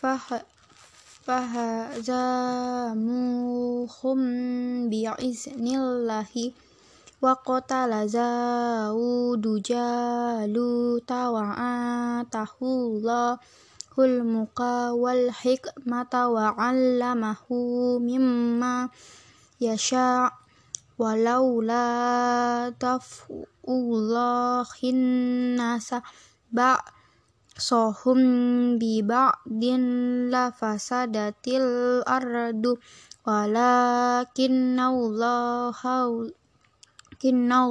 فه- فهزموهم بإذن الله. وقتل داود جالوت وآتاه الله الملك والحكمة وعلمه مما يشاء. ولولا دفع الله الناس sohum bi din la fasadatil ardu walakin Allah kinna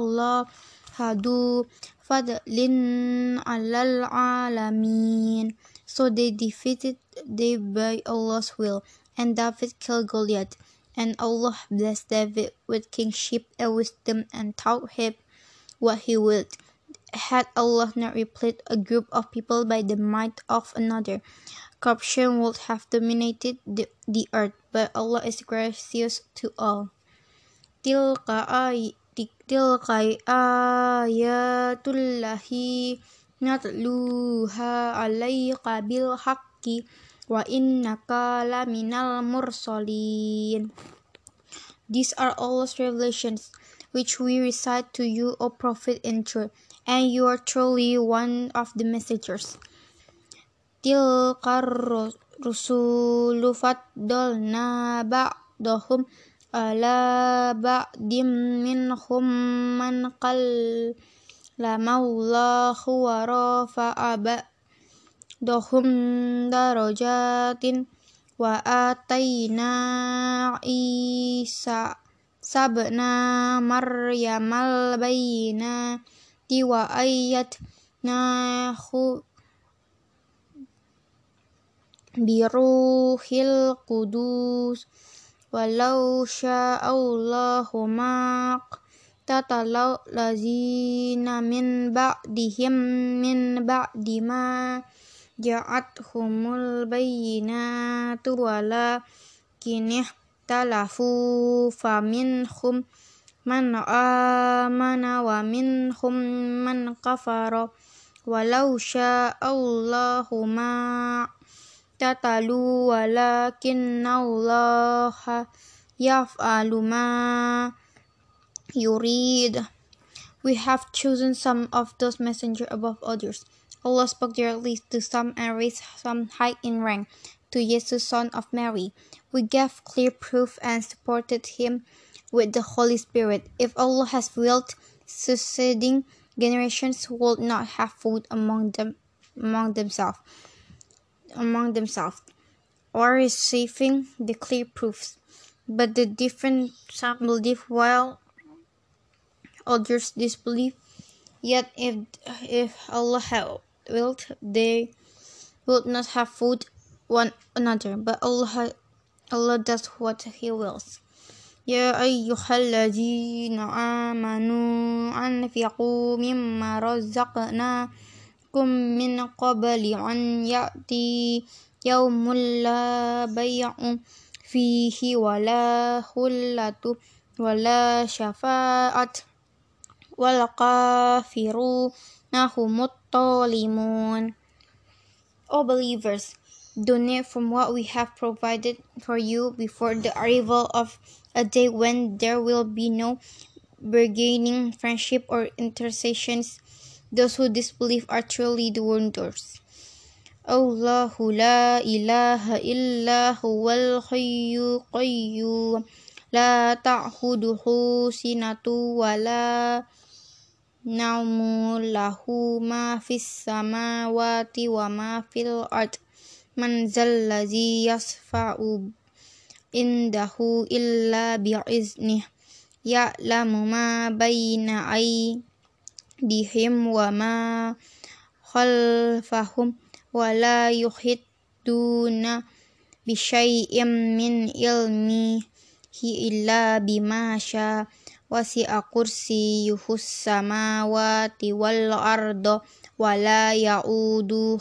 hadu fadlin alal alamin. So they defeated David by Allah's will, and David killed Goliath. And Allah blessed David with kingship and wisdom and taught him what he willed had Allah not replete a group of people by the might of another, corruption would have dominated the, the earth, but Allah is gracious to all. Tilka ay tilka ayatullahi natluha alayka bil haqqi wa mursalin. These are Allah's revelations which we recite to you, O Prophet in truth, and you are truly one of the messengers. Tilkar rusulu faddalna ba'dahum man darajatin wa isa sabna maryamal bayna tiwa ayat Na Hu biru hil kudus walau sya sya'allahumma tatalau lazina min ba'dihim min ba'di ma ja'at humul bayyinatu tuwala kinih اختلفوا فمنهم من آمن ومنهم من كفر ولو شاء الله ما اقتتلوا ولكن الله يفعل ما يريد We have chosen some of those messengers above others. Allah spoke directly to some and raised some high in rank. To Jesus, son of Mary, we gave clear proof and supported him with the Holy Spirit. If Allah has willed, succeeding generations would not have food among them among themselves among themselves or receiving the clear proofs. But the different some believe while others disbelieve. Yet if if Allah had willed, they would not have food one another. But Allah Allah does what He wills. يا أيها الذين آمنوا أنفقوا مما رزقناكم من قبل أن يأتي يوم لا بيع فيه ولا خلة ولا شفاعة والكافرون هم الظالمون O believers, donate from what we have provided for you before the arrival of a day when there will be no bargaining, friendship, or intercessions. Those who disbelieve are truly the wounders. الله لا إله إلا هو الحي القيوم لا تأخذه سنة ولا نوم له ما في السماوات وما في الأرض من ذا الذي يشفع عنده إلا بإذنه يعلم ما بين أيديهم وما خلفهم ولا يحيطون بشيء من علمه إلا بما شاء. وسع كرسيه السماوات والأرض ولا يؤوده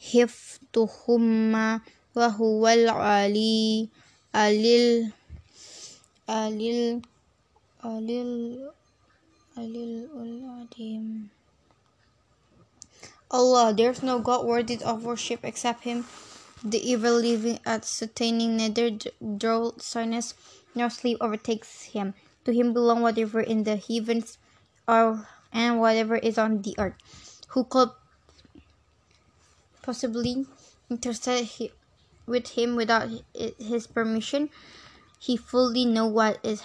حفظهما وهو العلي العلي العلي العلي العظيم Allah, there is no God worthy of worship except Him. The evil living at sustaining neither drought, sadness, nor sleep overtakes him. To him belong whatever in the heavens or and whatever is on the earth. Who could possibly intercede with him without his permission? He fully knows what is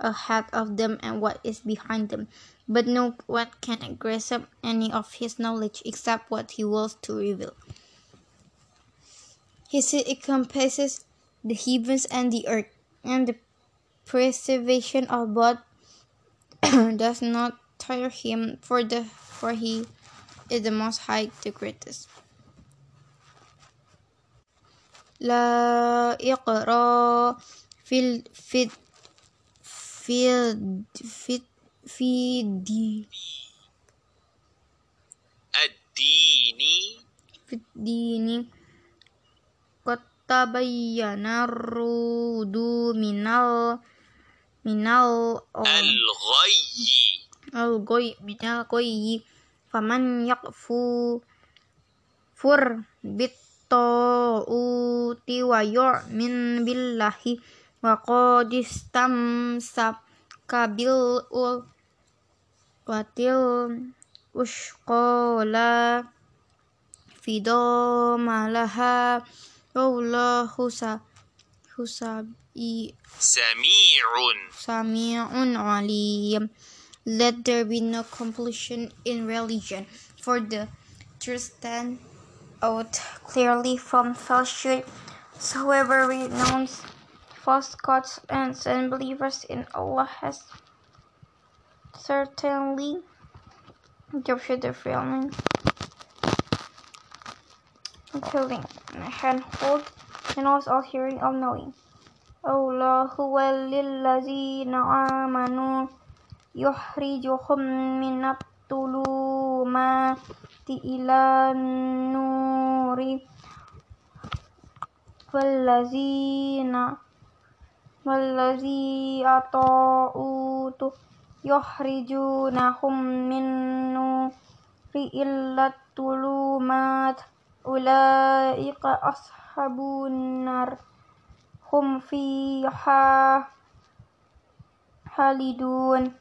ahead of them and what is behind them, but no one can grasp any of his knowledge except what he wills to reveal. He encompasses the heavens and the earth, and the preservation of both does not tire him, for the for he is the most high, the greatest. la iqra fil fit fil fit fidi ad-dini fit dini qad tabayyana rudu minal minal al-ghayyi al-ghayyi minal ghayyi faman yaqfu fur bit فمن يكفر بالطاغوت ويؤمن بالله وقد استمسك بالعروة الوثقى لا انفصام لها والله سميع سميع عليم Let there be no compulsion in religion, for the truth stands out clearly from falsehood. So whoever renounces false gods and unbelievers in Allah has certainly captured the feeling, killing, handhold, and was all hearing, all knowing. الله وللذين آمنوا يخرجهم من الظلمات hidayati ila nuri ata'u tu yukhrijunahum min nuri illatulumat ulaika ashabun nar hum fiha halidun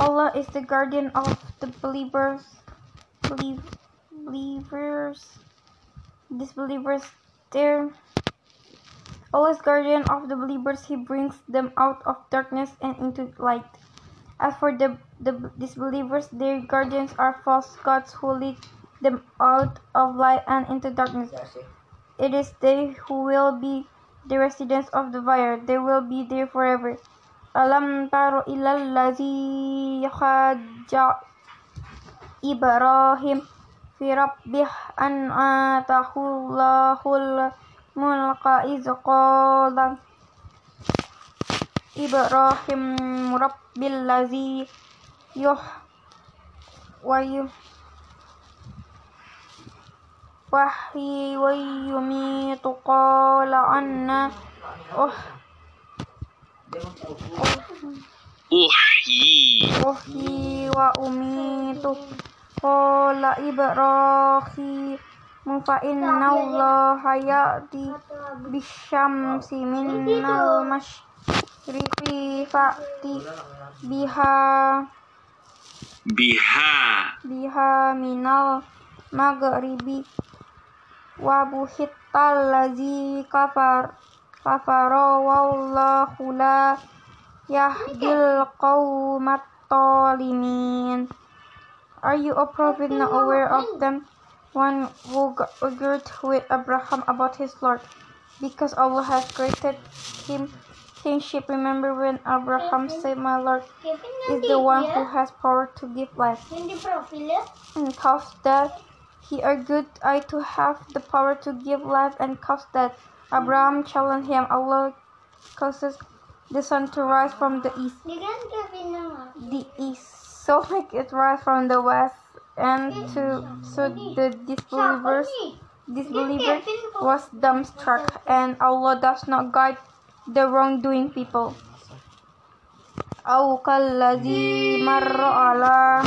Allah is the guardian of the believers believe believers, disbelievers. There, Allah is guardian of the believers. He brings them out of darkness and into light. As for the, the disbelievers, their guardians are false gods who lead them out of light and into darkness. It is they who will be the residents of the fire. They will be there forever. fi rabbih an atahu lahul mulka iz Ibrahim rabbil ladzi yuh wa yuh wa yumitu qala anna uh uhyi uhyi wa umitu qala ibrahim fa inna allaha ya'ti bisyamsi minal masyriqi fa'ti biha. Biha. Biha minal magribi wa buhittal ladzi kafar kafara wallahu la yahdil qawmat tolimin Are you a prophet not aware of them? One who argued with Abraham about his Lord, because Allah has granted him kingship. Remember when Abraham said, My Lord is the one who has power to give life. And cause death. he argued, I to have the power to give life and cause death. Abraham challenged him. Allah causes the sun to rise from the east. The east. So make it rise from the west. And to so the disbelievers disbeliever was dumbstruck and Allah does not guide the wrongdoing people. أو كالذي مر على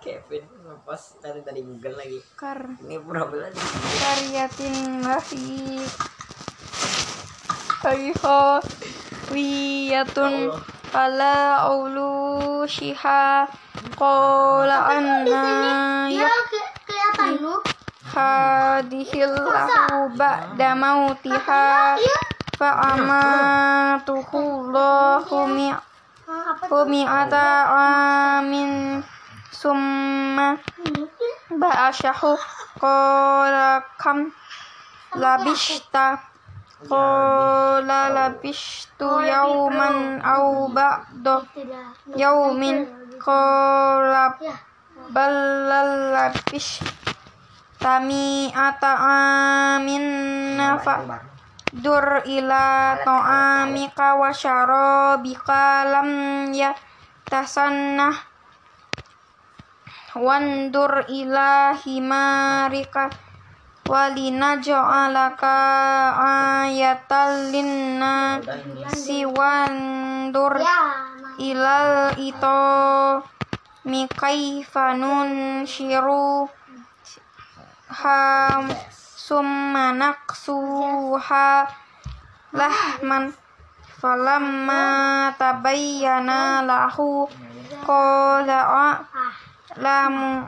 Kevin, pas tadi tadi Google lagi kar ini problem karyatin mahi kaiha wiyatun ala aulu shiha qala anna lu. hadihil lahu ba'da mautiha fa'amatuhu Allahu Ah, mi'ata amin summa ba'ashahu qala kam labishta qala labishtu yawman aw ba'da yawmin qala bal labish tami'ata amin nafa dur ila ta'amika wa syarabika lam ya tasannah wandur ila himarika walina jo'alaka ayatal linna siwandur ya, ilal ito. Mikaifanun shiru ham summanak suha lahman falamma tabayyana lahu. Qala lam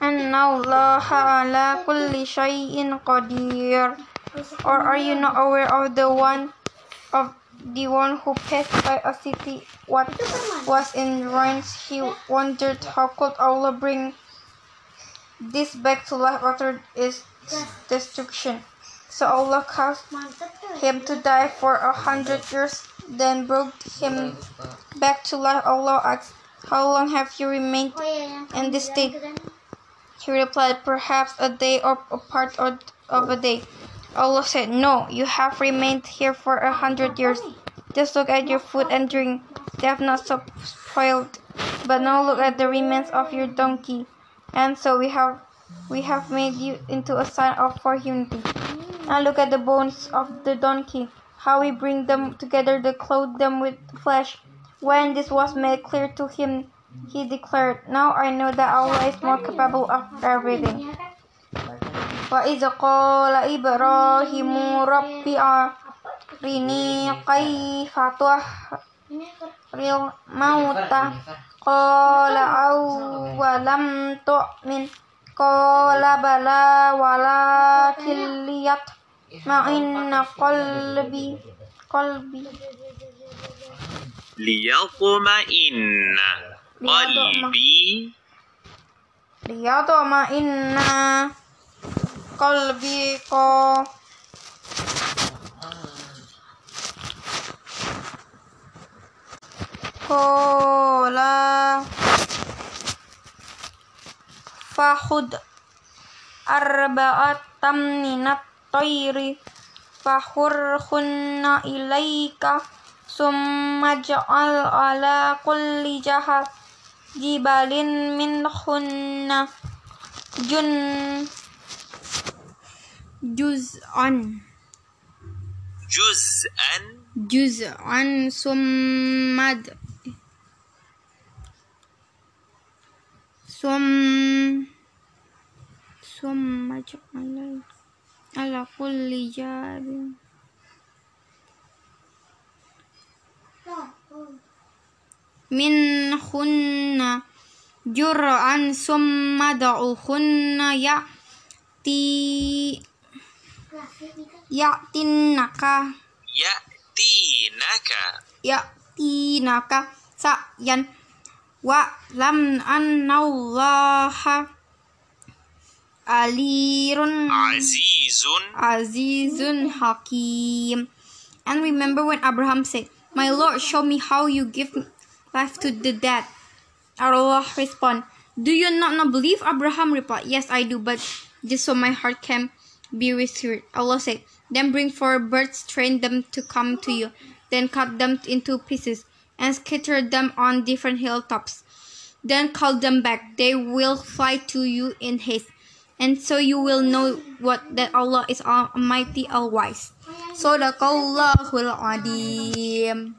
anna allaha ala kulli shay'in qadir. Or are you not aware of the one of the one who passed by a city? What was in ruins? He wondered how could Allah bring this back to life after its destruction? So Allah caused him to die for a hundred years then brought him back to life. Allah asked how long have you remained in this state. He replied, Perhaps a day or a part of, a day. Allah said, No, you have remained here for a hundred years. Just look at your food and drink. They have not spoiled. But now look at the remains of your donkey. And so we have we have made you into a sign of for humanity. Now look at the bones of the donkey, how we bring them together to clothe them with flesh. When this was made clear to him, he declared, Now I know that Allah is more capable of everything. Iya kan? وإذ قال إبراهيم رب أرني كيف Ini kan تحيي الموتى قال أولم تؤمن قال بلى ولكن ليطمئن قلبي قلبي ليطمئن qalbi. Dia tuh sama inna. Qalbi ko. Ko la fahud arba'at minat toiri fahurhunna ilaika. Summa ja'al ala kulli jahat جبل منهن جن جزءا. جزءا. جزءا ثم ثم ثم اجعل على كل جبل. min minhunna jur'an summa da'uhunna ya'ti ya'tinnaka ya'tinaka. ya'tinaka sa'yan. Wa lam annallaha alirun azizun. Azizun hakim. And remember when abraham said my lord show me how you give life to the dead. Allah responded, Do you not, not believe? Abraham replied, Yes, I do, but just so my heart can be restored. Allah said, Then bring four birds, train them to come to you, then cut them into pieces, and scatter them on different hilltops. Then call them back. They will fly to you in haste. And so you will know what that Allah is Almighty, All Wise. Sadaqallahul Adim.